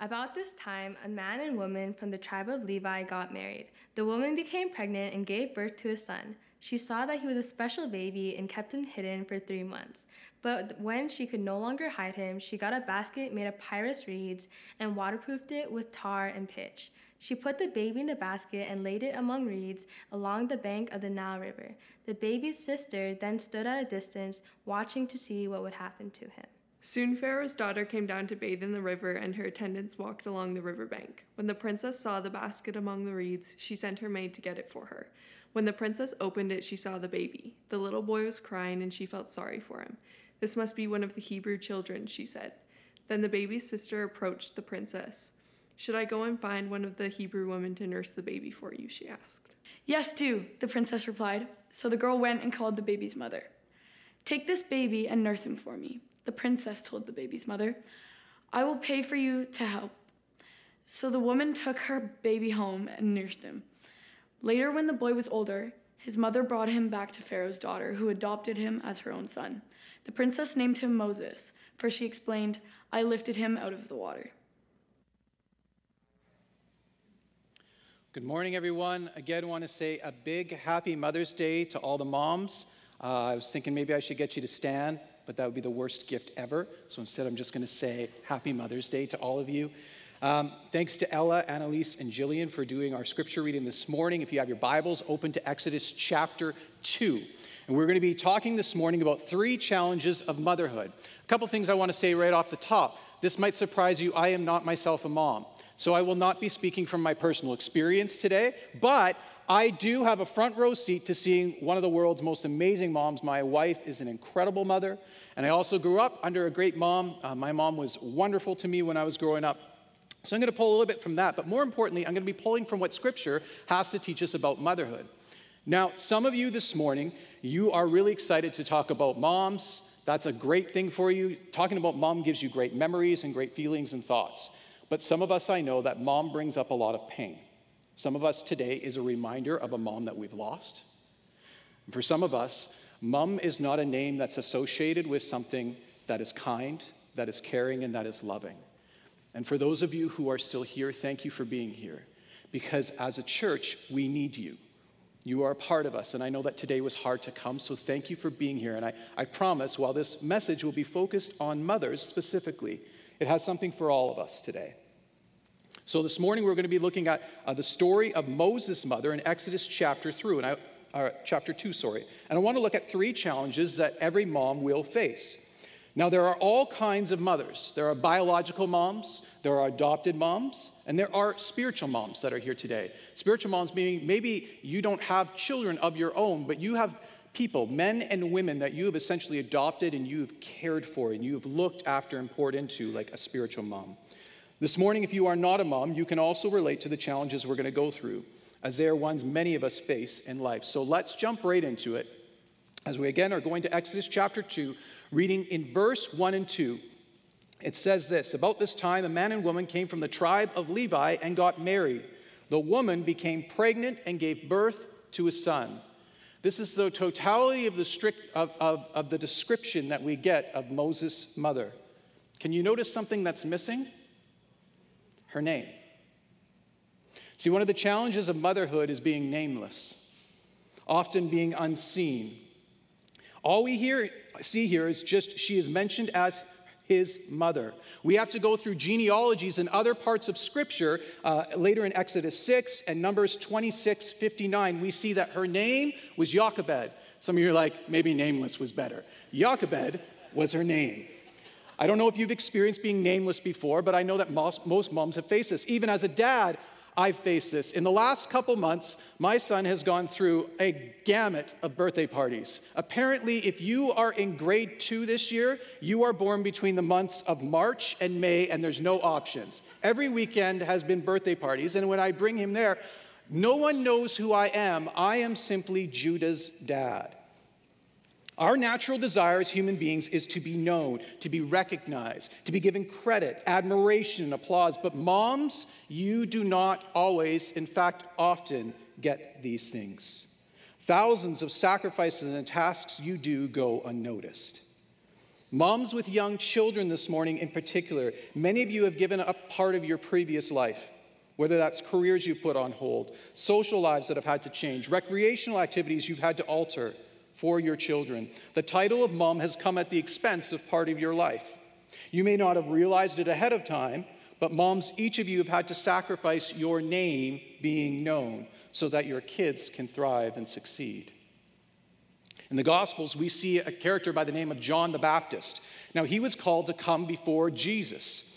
About this time, a man and woman from the tribe of Levi got married. The woman became pregnant and gave birth to a son. She saw that he was a special baby and kept him hidden for three months. But when she could no longer hide him, she got a basket made of papyrus reeds and waterproofed it with tar and pitch. She put the baby in the basket and laid it among reeds along the bank of the Nile River. The baby's sister then stood at a distance, watching to see what would happen to him. Soon Pharaoh's daughter came down to bathe in the river, and her attendants walked along the river bank. When the princess saw the basket among the reeds, she sent her maid to get it for her. When the princess opened it, she saw the baby. The little boy was crying, and she felt sorry for him. This must be one of the Hebrew children, she said. Then the baby's sister approached the princess. Should I go and find one of the Hebrew women to nurse the baby for you? she asked. Yes, do, the princess replied. So the girl went and called the baby's mother. Take this baby and nurse him for me the princess told the baby's mother. I will pay for you to help. So the woman took her baby home and nursed him. Later, when the boy was older, his mother brought him back to Pharaoh's daughter, who adopted him as her own son. The princess named him Moses, for she explained, I lifted him out of the water. Good morning, everyone. Again, want to say a big happy Mother's Day to all the moms. Uh, I was thinking maybe I should get you to stand but that would be the worst gift ever. So instead, I'm just going to say Happy Mother's Day to all of you. Um, thanks to Ella, Annalise, and Jillian for doing our scripture reading this morning. If you have your Bibles, open to Exodus chapter 2. And we're going to be talking this morning about three challenges of motherhood. A couple things I want to say right off the top. This might surprise you. I am not myself a mom. So I will not be speaking from my personal experience today, but I do have a front row seat to seeing one of the world's most amazing moms. My wife is an incredible mother, and I also grew up under a great mom. Uh, my mom was wonderful to me when I was growing up. So I'm going to pull a little bit from that, but more importantly, I'm going to be pulling from what Scripture has to teach us about motherhood. Now, some of you this morning, you are really excited to talk about moms. That's a great thing for you. Talking about mom gives you great memories and great feelings and thoughts. But some of us I know that mom brings up a lot of pain. Some of us today is a reminder of a mom that we've lost. And for some of us, mom is not a name that's associated with something that is kind, that is caring, and that is loving. And for those of you who are still here, thank you for being here. Because as a church, we need you. You are a part of us, and I know that today was hard to come, so thank you for being here. And I, I promise, while this message will be focused on mothers specifically, it has something for all of us today. So this morning we're going to be looking at uh, the story of Moses' mother in Exodus chapter through, and I, uh, chapter 2, sorry. And I want to look at three challenges that every mom will face. Now, there are all kinds of mothers. There are biological moms, there are adopted moms, and there are spiritual moms that are here today. Spiritual moms meaning maybe you don't have children of your own, but you have people, men and women, that you have essentially adopted and you've cared for and you've looked after and poured into like a spiritual mom. This morning, if you are not a mom, you can also relate to the challenges we're going to go through, as they are ones many of us face in life. So let's jump right into it. As we again are going to Exodus chapter 2, reading in verse 1 and 2. It says this About this time, a man and woman came from the tribe of Levi and got married. The woman became pregnant and gave birth to a son. This is the totality of the, strict, of, of, of the description that we get of Moses' mother. Can you notice something that's missing? Her name. See, one of the challenges of motherhood is being nameless, often being unseen. All we hear, see here is just she is mentioned as his mother. We have to go through genealogies in other parts of Scripture. Uh, later in Exodus 6 and Numbers 26 59, we see that her name was Jochebed. Some of you are like, maybe nameless was better. Jochebed was her name. I don't know if you've experienced being nameless before, but I know that most, most moms have faced this. Even as a dad, I've faced this. In the last couple months, my son has gone through a gamut of birthday parties. Apparently, if you are in grade two this year, you are born between the months of March and May, and there's no options. Every weekend has been birthday parties, and when I bring him there, no one knows who I am. I am simply Judah's dad. Our natural desire as human beings is to be known, to be recognized, to be given credit, admiration, and applause. But moms, you do not always, in fact, often get these things. Thousands of sacrifices and tasks you do go unnoticed. Moms with young children this morning, in particular, many of you have given up part of your previous life, whether that's careers you've put on hold, social lives that have had to change, recreational activities you've had to alter for your children. The title of mom has come at the expense of part of your life. You may not have realized it ahead of time, but moms, each of you have had to sacrifice your name being known so that your kids can thrive and succeed. In the Gospels, we see a character by the name of John the Baptist. Now, he was called to come before Jesus.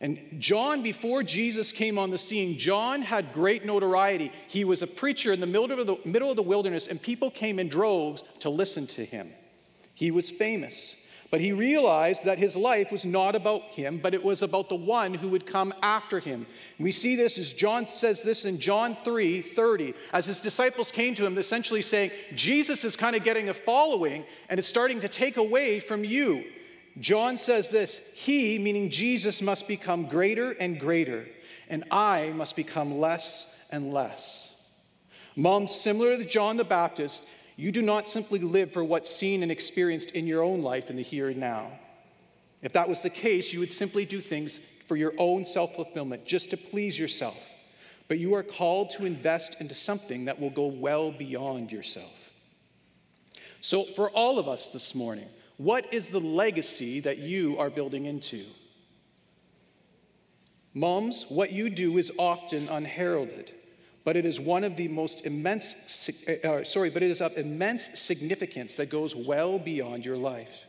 And John, before Jesus came on the scene, John had great notoriety. He was a preacher in the middle of the, middle of the wilderness, and people came in droves to listen to him. He was famous. But he realized that his life was not about him, but it was about the one who would come after him. We see this as John says this in John 3 30, as his disciples came to him, essentially saying, Jesus is kind of getting a following and it's starting to take away from you. John says this He, meaning Jesus, must become greater and greater, and I must become less and less. Moms, similar to John the Baptist, you do not simply live for what's seen and experienced in your own life in the here and now. If that was the case, you would simply do things for your own self fulfillment, just to please yourself. But you are called to invest into something that will go well beyond yourself. So, for all of us this morning, what is the legacy that you are building into? Moms, what you do is often unheralded but it is one of the most immense, uh, uh, sorry, but it is of immense significance that goes well beyond your life.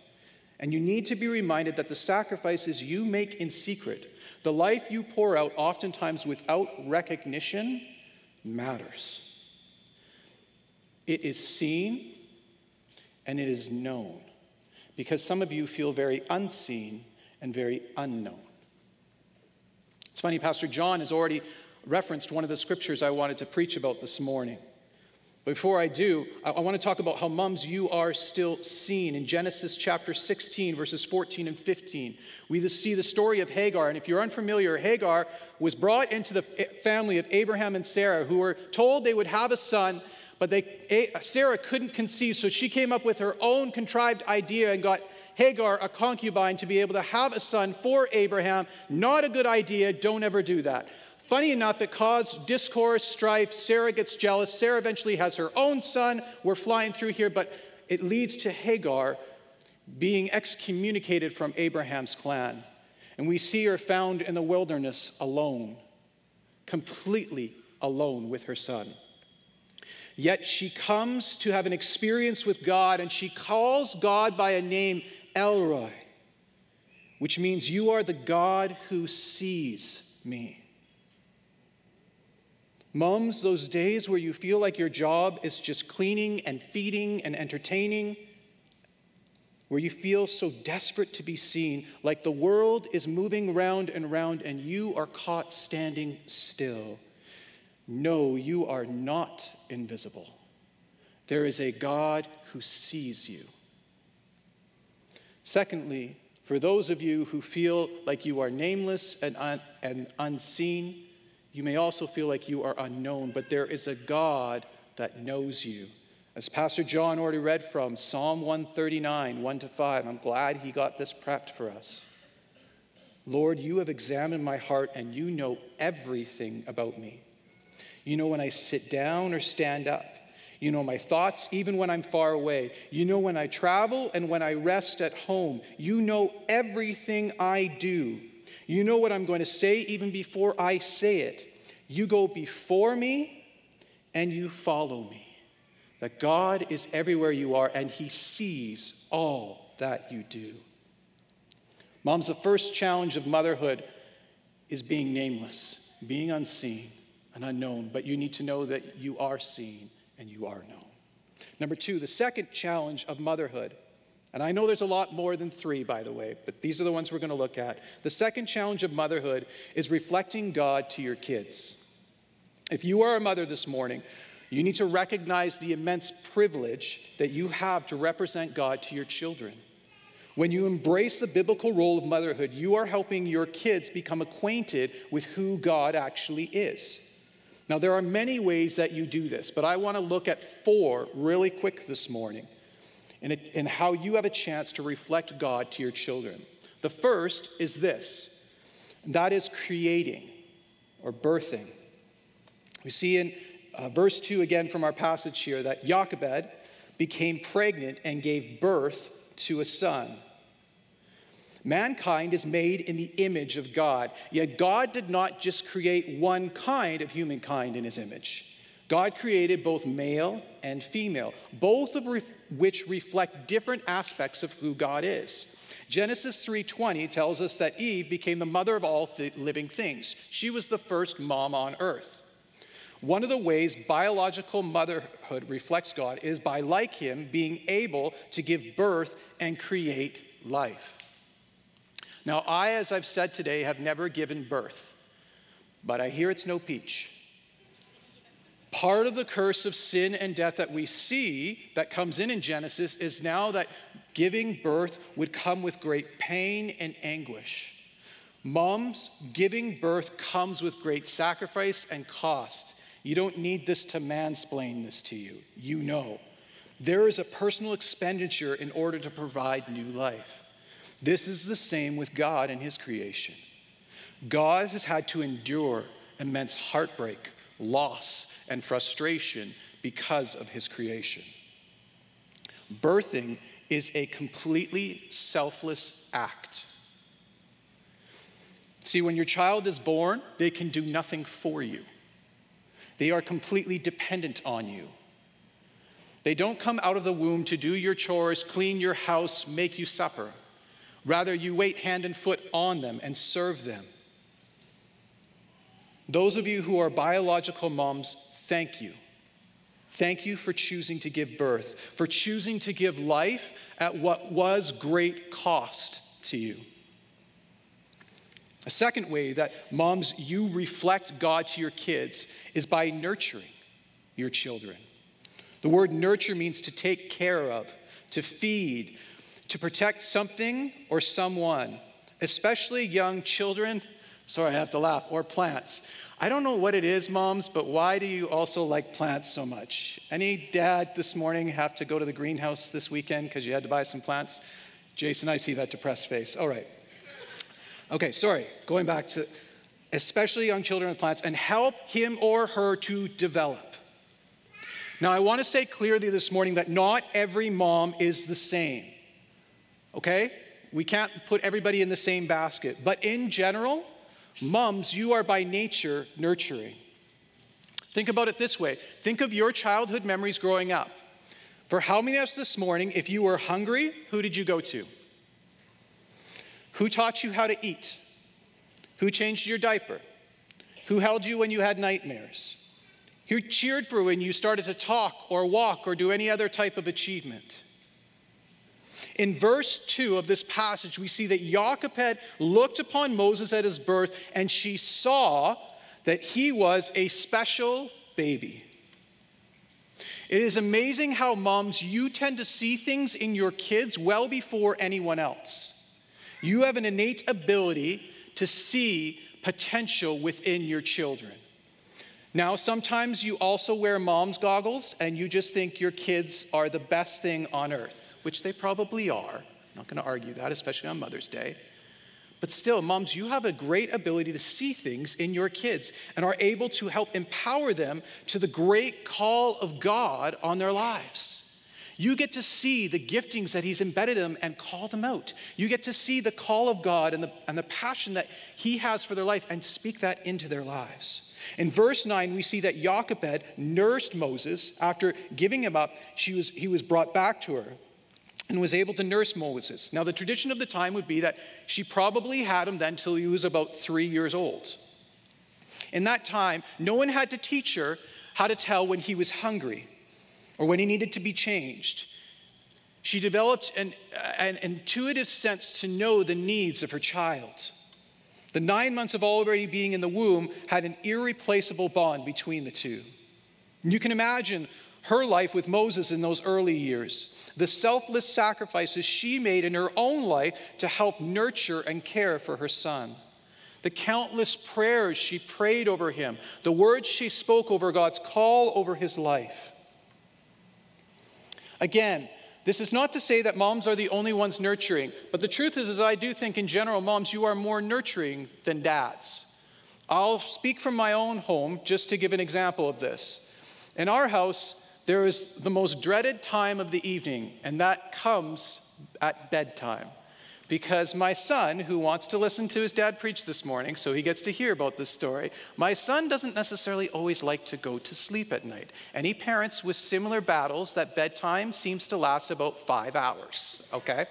And you need to be reminded that the sacrifices you make in secret, the life you pour out, oftentimes without recognition, matters. It is seen and it is known because some of you feel very unseen and very unknown. It's funny, Pastor John has already referenced one of the scriptures I wanted to preach about this morning. Before I do, I want to talk about how mums you are still seen. In Genesis chapter 16, verses 14 and 15, we see the story of Hagar. And if you're unfamiliar, Hagar was brought into the family of Abraham and Sarah, who were told they would have a son, but they, Sarah couldn't conceive. So she came up with her own contrived idea and got Hagar, a concubine, to be able to have a son for Abraham. Not a good idea. Don't ever do that. Funny enough, it caused discourse, strife. Sarah gets jealous. Sarah eventually has her own son. We're flying through here, but it leads to Hagar being excommunicated from Abraham's clan. And we see her found in the wilderness alone, completely alone with her son. Yet she comes to have an experience with God and she calls God by a name, El Roi, which means you are the God who sees me. Mums, those days where you feel like your job is just cleaning and feeding and entertaining, where you feel so desperate to be seen, like the world is moving round and round and you are caught standing still. No, you are not invisible. There is a God who sees you. Secondly, for those of you who feel like you are nameless and, un- and unseen, you may also feel like you are unknown, but there is a God that knows you. As Pastor John already read from Psalm 139, 1 to 5, I'm glad he got this prepped for us. Lord, you have examined my heart and you know everything about me. You know when I sit down or stand up. You know my thoughts even when I'm far away. You know when I travel and when I rest at home. You know everything I do. You know what I'm going to say even before I say it. You go before me and you follow me. That God is everywhere you are and He sees all that you do. Moms, the first challenge of motherhood is being nameless, being unseen unknown, but you need to know that you are seen and you are known. Number two, the second challenge of motherhood and I know there's a lot more than three, by the way, but these are the ones we're going to look at. The second challenge of motherhood is reflecting God to your kids. If you are a mother this morning, you need to recognize the immense privilege that you have to represent God to your children. When you embrace the biblical role of motherhood, you are helping your kids become acquainted with who God actually is. Now, there are many ways that you do this, but I want to look at four really quick this morning. and, a, in how you have a chance to reflect God to your children. The first is this that is creating or birthing. We see in uh, verse 2 again from our passage here that Jochebed became pregnant and gave birth to a son. Mankind is made in the image of God, yet God did not just create one kind of humankind in his image. God created both male and female, both of which reflect different aspects of who God is. Genesis 3:20 tells us that Eve became the mother of all th- living things. She was the first mom on earth. One of the ways biological motherhood reflects God is by like him being able to give birth and create life. Now, I as I've said today have never given birth, but I hear it's no peach. Part of the curse of sin and death that we see that comes in in Genesis is now that giving birth would come with great pain and anguish. Moms, giving birth comes with great sacrifice and cost. You don't need this to mansplain this to you. You know. There is a personal expenditure in order to provide new life. This is the same with God and His creation. God has had to endure immense heartbreak, loss, and frustration because of his creation. Birthing is a completely selfless act. See, when your child is born, they can do nothing for you. They are completely dependent on you. They don't come out of the womb to do your chores, clean your house, make you supper. Rather, you wait hand and foot on them and serve them. Those of you who are biological moms, thank you. Thank you for choosing to give birth, for choosing to give life at what was great cost to you. A second way that moms, you reflect God to your kids is by nurturing your children. The word nurture means to take care of, to feed, to protect something or someone, especially young children. Sorry, I have to laugh, or plants. I don't know what it is, moms, but why do you also like plants so much? Any dad this morning have to go to the greenhouse this weekend because you had to buy some plants? Jason, I see that depressed face. All right. Okay, sorry. Going back to especially young children and plants and help him or her to develop. Now, I want to say clearly this morning that not every mom is the same. Okay? We can't put everybody in the same basket. But in general, Mums, you are by nature nurturing. Think about it this way think of your childhood memories growing up. For how many of us this morning, if you were hungry, who did you go to? Who taught you how to eat? Who changed your diaper? Who held you when you had nightmares? Who cheered for when you started to talk or walk or do any other type of achievement? In verse 2 of this passage, we see that Jochebed looked upon Moses at his birth and she saw that he was a special baby. It is amazing how, moms, you tend to see things in your kids well before anyone else. You have an innate ability to see potential within your children. Now, sometimes you also wear mom's goggles and you just think your kids are the best thing on earth which they probably are. I'm not going to argue that, especially on Mother's Day. But still, moms, you have a great ability to see things in your kids and are able to help empower them to the great call of God on their lives. You get to see the giftings that He's embedded in them and call them out. You get to see the call of God and the, and the passion that He has for their life and speak that into their lives. In verse 9, we see that Jochebed nursed Moses after giving him up. She was, he was brought back to her and was able to nurse Moses. Now, the tradition of the time would be that she probably had him then till he was about three years old. In that time, no one had to teach her how to tell when he was hungry or when he needed to be changed. She developed an, uh, an intuitive sense to know the needs of her child. The nine months of already being in the womb had an irreplaceable bond between the two. You can imagine her life with Moses in those early years, the selfless sacrifices she made in her own life to help nurture and care for her son, the countless prayers she prayed over him, the words she spoke over God's call over his life. Again, this is not to say that moms are the only ones nurturing, but the truth is, is I do think in general, moms, you are more nurturing than dads. I'll speak from my own home just to give an example of this. In our house, there is the most dreaded time of the evening, and that comes at bedtime because my son, who wants to listen to his dad preach this morning, so he gets to hear about this story, my son doesn't necessarily always like to go to sleep at night. Any parents with similar battles that bedtime seems to last about five hours, okay?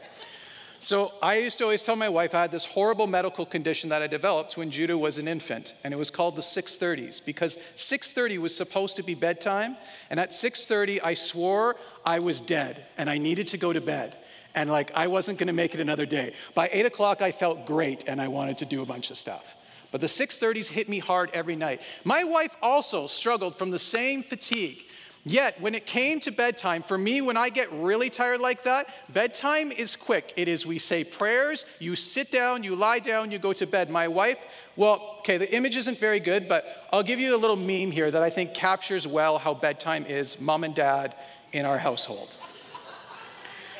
So I used to always tell my wife I had this horrible medical condition that I developed when Judah was an infant, and it was called the 630s because 6:30 was supposed to be bedtime, and at 6:30 I swore I was dead and I needed to go to bed and like I wasn't to make it another day. By eight o'clock, I felt great and I wanted to do a bunch of stuff. But the 6:30s hit me hard every night. My wife also struggled from the same fatigue. Yet, when it came to bedtime, for me, when I get really tired like that, bedtime is quick. It is we say prayers, you sit down, you lie down, you go to bed. My wife, well, okay, the image isn't very good, but I'll give you a little meme here that I think captures well how bedtime is, mom and dad in our household.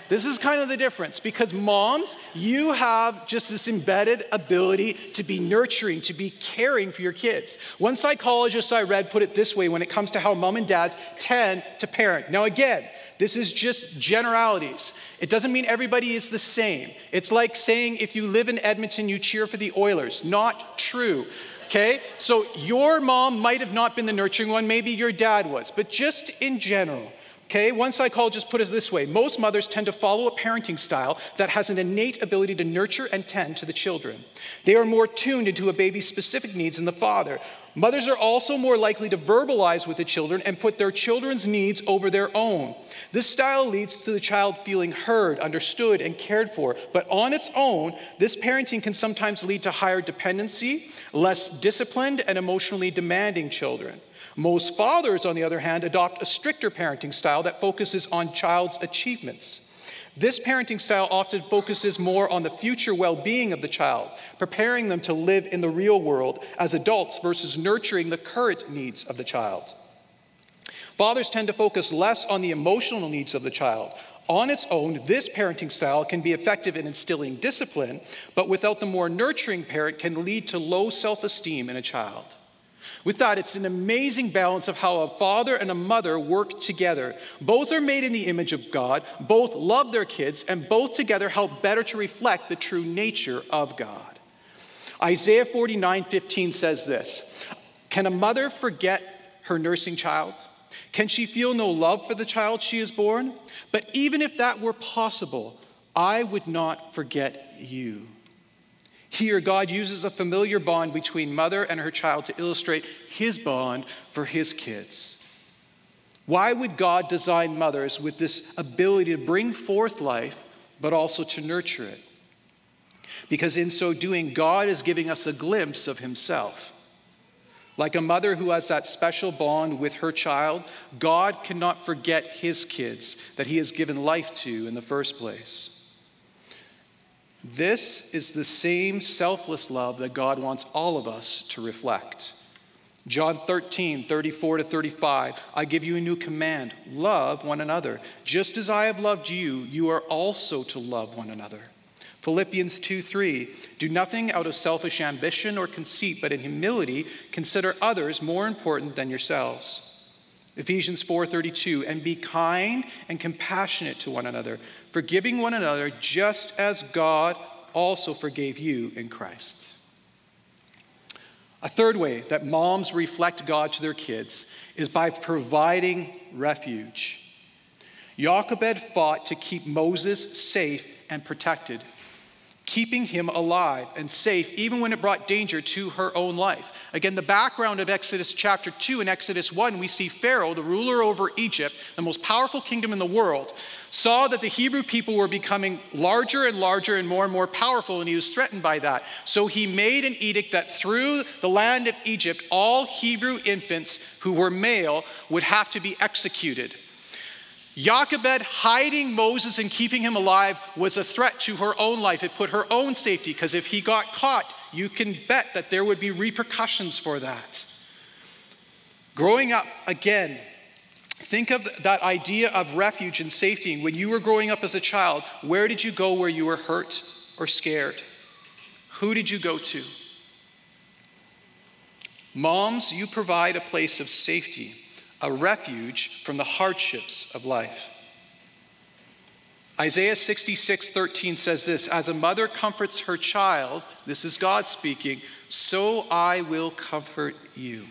This is kind of the difference because moms, you have just this embedded ability to be nurturing, to be caring for your kids. One psychologist I read put it this way when it comes to how mom and dads tend to parent. Now, again, this is just generalities. It doesn't mean everybody is the same. It's like saying if you live in Edmonton, you cheer for the Oilers. Not true. Okay? So your mom might have not been the nurturing one, maybe your dad was, but just in general. Okay, one psychologist put it this way most mothers tend to follow a parenting style that has an innate ability to nurture and tend to the children. They are more tuned into a baby's specific needs than the father. Mothers are also more likely to verbalize with the children and put their children's needs over their own. This style leads to the child feeling heard, understood, and cared for. But on its own, this parenting can sometimes lead to higher dependency, less disciplined, and emotionally demanding children. Most fathers, on the other hand, adopt a stricter parenting style that focuses on child's achievements. This parenting style often focuses more on the future well being of the child, preparing them to live in the real world as adults versus nurturing the current needs of the child. Fathers tend to focus less on the emotional needs of the child. On its own, this parenting style can be effective in instilling discipline, but without the more nurturing parent, can lead to low self esteem in a child. With that, it's an amazing balance of how a father and a mother work together. Both are made in the image of God, both love their kids, and both together help better to reflect the true nature of God. Isaiah 49 15 says this Can a mother forget her nursing child? Can she feel no love for the child she has born? But even if that were possible, I would not forget you. Here, God uses a familiar bond between mother and her child to illustrate his bond for his kids. Why would God design mothers with this ability to bring forth life, but also to nurture it? Because in so doing, God is giving us a glimpse of himself. Like a mother who has that special bond with her child, God cannot forget his kids that he has given life to in the first place. This is the same selfless love that God wants all of us to reflect. John 13, 34 to 35. I give you a new command love one another. Just as I have loved you, you are also to love one another. Philippians 2 3. Do nothing out of selfish ambition or conceit, but in humility consider others more important than yourselves. Ephesians 4:32 and be kind and compassionate to one another, forgiving one another just as God also forgave you in Christ. A third way that moms reflect God to their kids is by providing refuge. Jochebed fought to keep Moses safe and protected keeping him alive and safe, even when it brought danger to her own life. Again, the background of Exodus chapter 2 and Exodus 1, we see Pharaoh, the ruler over Egypt, the most powerful kingdom in the world, saw that the Hebrew people were becoming larger and larger and more and more powerful, and he was threatened by that. So he made an edict that through the land of Egypt, all Hebrew infants who were male would have to be executed. Jochebed hiding Moses and keeping him alive was a threat to her own life. It put her own safety, because if he got caught, you can bet that there would be repercussions for that. Growing up, again, Think of that idea of refuge and safety. When you were growing up as a child, where did you go where you were hurt or scared? Who did you go to? Moms, you provide a place of safety, a refuge from the hardships of life. Isaiah 66, 13 says this As a mother comforts her child, this is God speaking, so I will comfort you.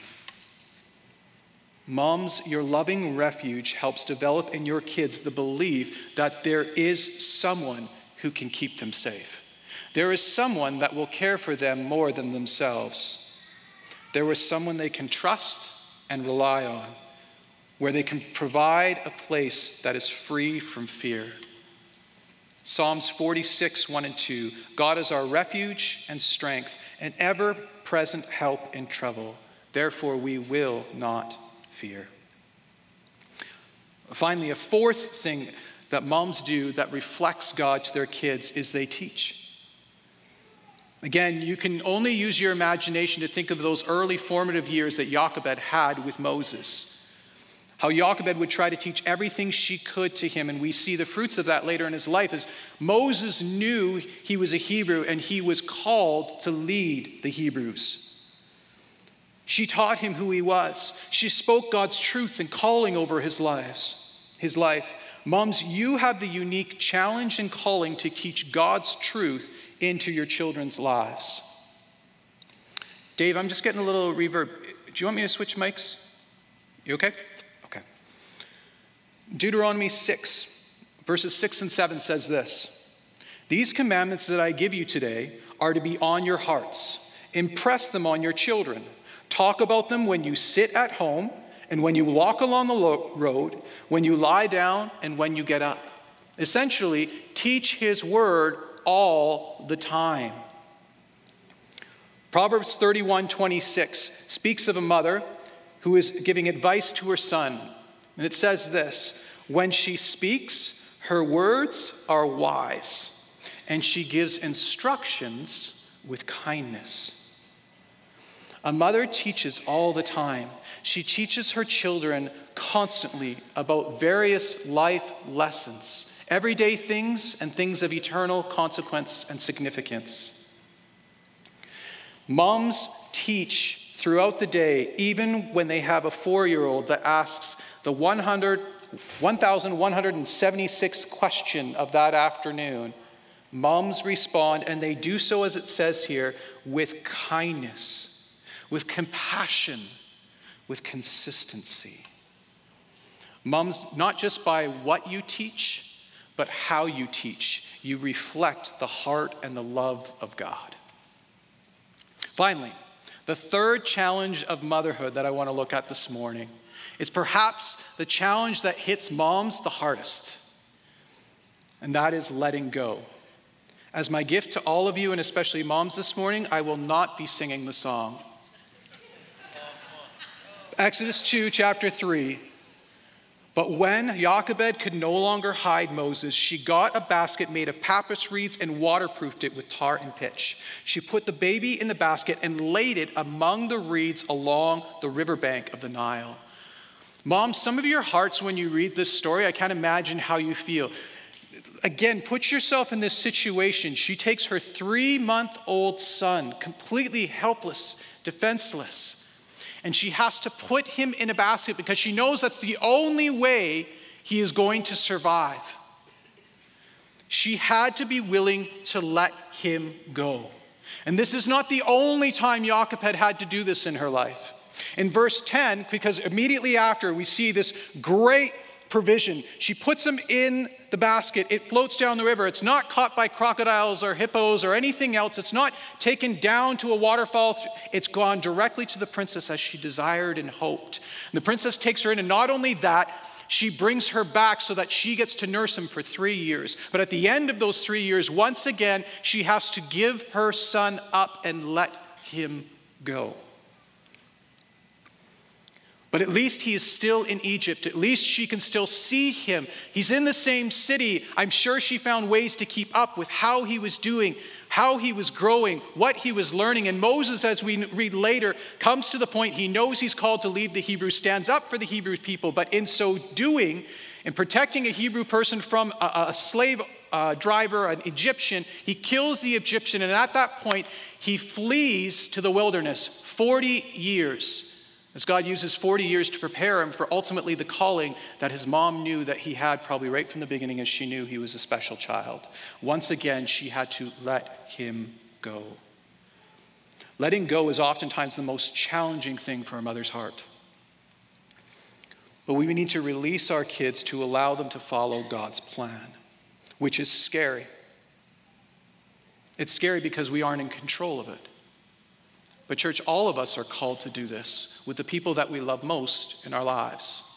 Moms, your loving refuge helps develop in your kids the belief that there is someone who can keep them safe. There is someone that will care for them more than themselves. There is someone they can trust and rely on, where they can provide a place that is free from fear. Psalms 46, 1 and 2 God is our refuge and strength, an ever present help in trouble. Therefore, we will not fear. Finally, a fourth thing that moms do that reflects God to their kids is they teach. Again, you can only use your imagination to think of those early formative years that Jochebed had with Moses. How Jochebed would try to teach everything she could to him, and we see the fruits of that later in his life as Moses knew he was a Hebrew and he was called to lead the Hebrews. She taught him who he was. She spoke God's truth and calling over his lives, his life. Moms, you have the unique challenge and calling to teach God's truth into your children's lives. Dave, I'm just getting a little reverb. Do you want me to switch mics? You okay? Deuteronomy 6, verses 6 and 7 says this These commandments that I give you today are to be on your hearts. Impress them on your children. Talk about them when you sit at home and when you walk along the road, when you lie down and when you get up. Essentially, teach His word all the time. Proverbs 31 26 speaks of a mother who is giving advice to her son. And it says this When she speaks, her words are wise, and she gives instructions with kindness. A mother teaches all the time. She teaches her children constantly about various life lessons, everyday things and things of eternal consequence and significance. Moms teach throughout the day, even when they have a four year old that asks the 100, 1,176 question of that afternoon. Moms respond, and they do so, as it says here, with kindness with compassion, with consistency. Moms, not just by what you teach, but how you teach, you reflect the heart and the love of God. Finally, the third challenge of motherhood that I want to look at this morning is perhaps the challenge that hits moms the hardest, and that is letting go. As my gift to all of you, and especially moms this morning, I will not be singing the song. Exodus 2, chapter 3. But when Jochebed could no longer hide Moses, she got a basket made of papyrus reeds and waterproofed it with tar and pitch. She put the baby in the basket and laid it among the reeds along the riverbank of the Nile. Mom, some of your hearts when you read this story, I can't imagine how you feel. Again, put yourself in this situation. She takes her three month old son, completely helpless, defenseless and she has to put him in a basket because she knows that's the only way he is going to survive. She had to be willing to let him go. And this is not the only time Jochebed had to do this in her life. In verse 10, because immediately after we see this great provision. She puts them in the basket. It floats down the river. It's not caught by crocodiles or hippos or anything else. It's not taken down to a waterfall. It's gone directly to the princess as she desired and hoped. And the princess takes her in, and not only that, she brings her back so that she gets to nurse him for three years. But at the end of those three years, once again, she has to give her son up and let him go. But at least he is still in Egypt. At least she can still see him. He's in the same city. I'm sure she found ways to keep up with how he was doing. how he was growing, what he was learning. And Moses, as we read later, comes to the point he knows he's called to leave the Hebrews, stands up for the Hebrew people, but in so doing, in protecting a Hebrew person from a, a slave uh, driver, an Egyptian, he kills the Egyptian, and at that point, he flees to the wilderness 40 years as God uses 40 years to prepare him for ultimately the calling that his mom knew that he had probably right from the beginning as she knew he was a special child. Once again, she had to let him go. Letting go is oftentimes the most challenging thing for a mother's heart. But we need to release our kids to allow them to follow God's plan, which is scary. It's scary because we aren't in control of it. But, church, all of us are called to do this with the people that we love most in our lives.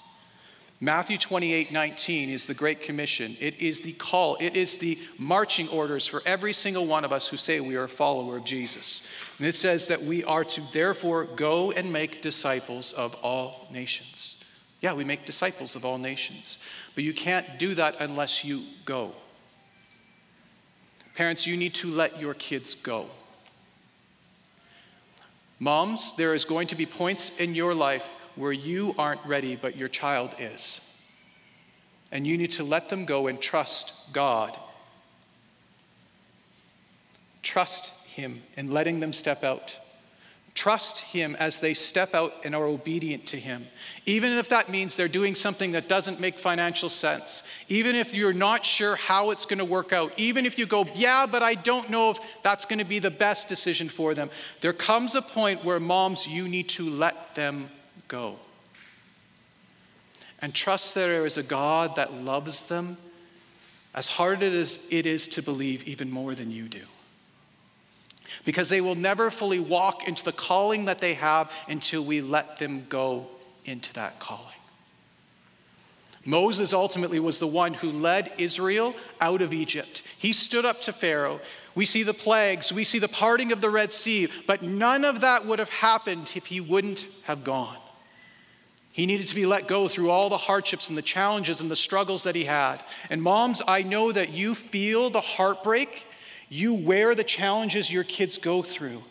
Matthew 28 19 is the Great Commission. It is the call, it is the marching orders for every single one of us who say we are a follower of Jesus. And it says that we are to therefore go and make disciples of all nations. Yeah, we make disciples of all nations. But you can't do that unless you go. Parents, you need to let your kids go. Moms, there is going to be points in your life where you aren't ready, but your child is. And you need to let them go and trust God. Trust Him in letting them step out. Trust Him as they step out and are obedient to Him. Even if that means they're doing something that doesn't make financial sense. Even if you're not sure how it's going to work out. Even if you go, yeah, but I don't know if that's going to be the best decision for them. There comes a point where, moms, you need to let them go. And trust that there is a God that loves them as hard as it is to believe, even more than you do because they will never fully walk into the calling that they have until we let them go into that calling. Moses ultimately was the one who led Israel out of Egypt. He stood up to Pharaoh. We see the plagues, we see the parting of the Red Sea, but none of that would have happened if he wouldn't have gone. He needed to be let go through all the hardships and the challenges and the struggles that he had. And moms, I know that you feel the heartbreak you wear the challenges your kids go through,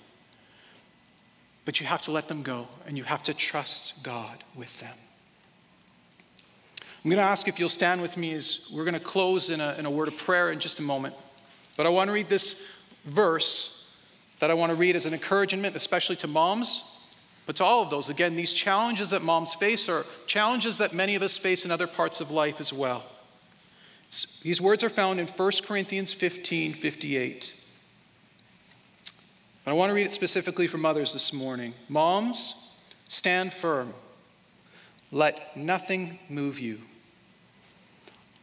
but you have to let them go and you have to trust God with them. I'm going to ask if you'll stand with me as we're going to close in a, in a word of prayer in just a moment. But I want to read this verse that I want to read as an encouragement, especially to moms, but to all of those. Again, these challenges that moms face are challenges that many of us face in other parts of life as well. These words are found in 1 Corinthians 15 58. But I want to read it specifically for mothers this morning. Moms, stand firm. Let nothing move you.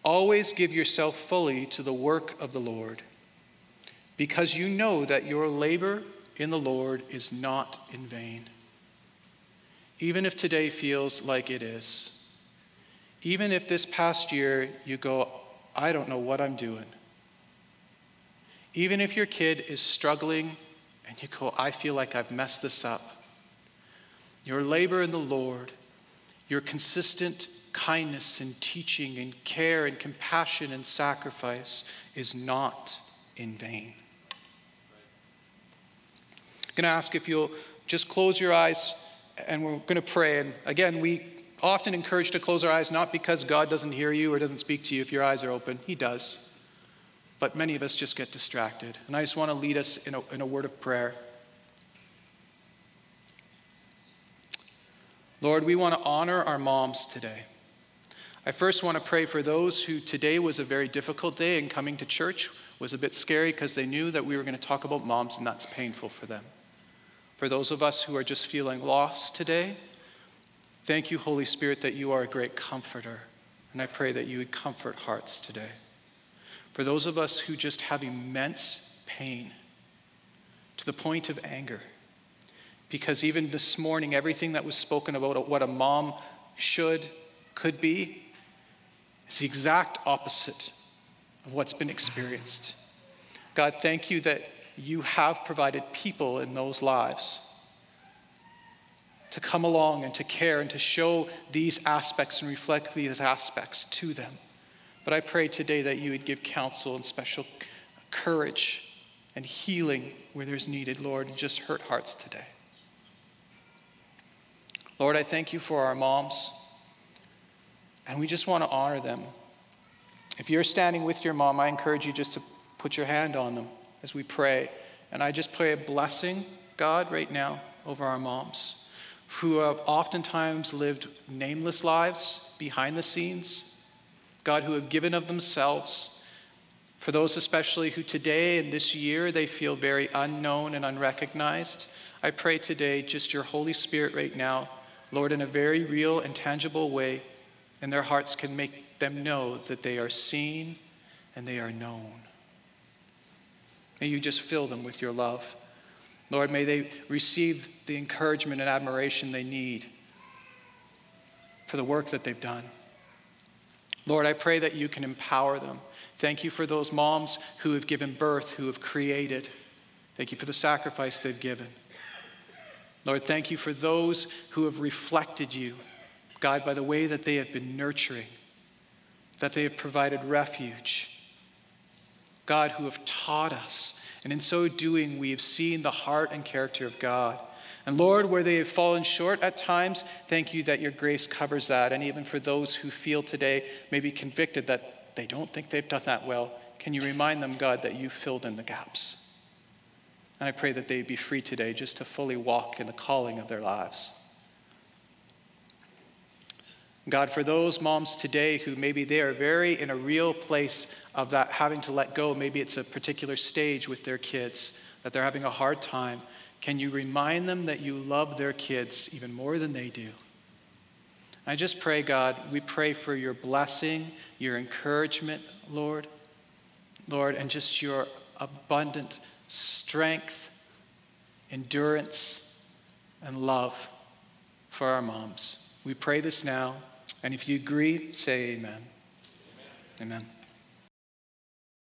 Always give yourself fully to the work of the Lord, because you know that your labor in the Lord is not in vain. Even if today feels like it is, even if this past year you go, I don't know what I'm doing. Even if your kid is struggling and you go, I feel like I've messed this up, your labor in the Lord, your consistent kindness and teaching and care and compassion and sacrifice is not in vain. I'm going to ask if you'll just close your eyes and we're going to pray. And again, we often encouraged to close our eyes not because God doesn't hear you or doesn't speak to you if your eyes are open. He does. But many of us just get distracted. And I just want to lead us in a, in a word of prayer. Lord, we want to honor our moms today. I first want to pray for those who today was a very difficult day and coming to church was a bit scary because they knew that we were going to talk about moms and that's painful for them. For those of us who are just feeling lost today, Thank you, Holy Spirit, that you are a great comforter. And I pray that you would comfort hearts today. For those of us who just have immense pain to the point of anger, because even this morning, everything that was spoken about what a mom should, could be, is the exact opposite of what's been experienced. God, thank you that you have provided people in those lives to come along and to care and to show these aspects and reflect these aspects to them. But I pray today that you would give counsel and special courage and healing where there's needed, Lord, and just hurt hearts today. Lord, I thank you for our moms, and we just want to honor them. If you're standing with your mom, I encourage you just to put your hand on them as we pray. And I just pray a blessing, God, right now over our moms who have oftentimes lived nameless lives behind the scenes, God, who have given of themselves. For those especially who today and this year they feel very unknown and unrecognized, I pray today just your Holy Spirit right now, Lord, in a very real and tangible way, and their hearts can make them know that they are seen and they are known. May you just fill them with your love. Lord, may they receive the encouragement and admiration they need for the work that they've done. Lord, I pray that you can empower them. Thank you for those moms who have given birth, who have created. Thank you for the sacrifice they've given. Lord, thank you for those who have reflected you, God, by the way that they have been nurturing, that they have provided refuge. God, who have taught us and in so doing, we have seen the heart and character of God. And Lord, where they have fallen short at times, thank you that your grace covers that. And even for those who feel today maybe convicted that they don't think they've done that well, can you remind them, God, that you filled in the gaps? And I pray that they be free today just to fully walk in the calling of their lives. God, for those moms today who maybe they are very in a real place of that having to let go, maybe it's a particular stage with their kids that they're having a hard time, can you remind them that you love their kids even more than they do? I just pray, God, we pray for your blessing, your encouragement, Lord, Lord, and just your abundant strength, endurance, and love for our moms. We pray this now and if you agree, say amen. Amen. amen.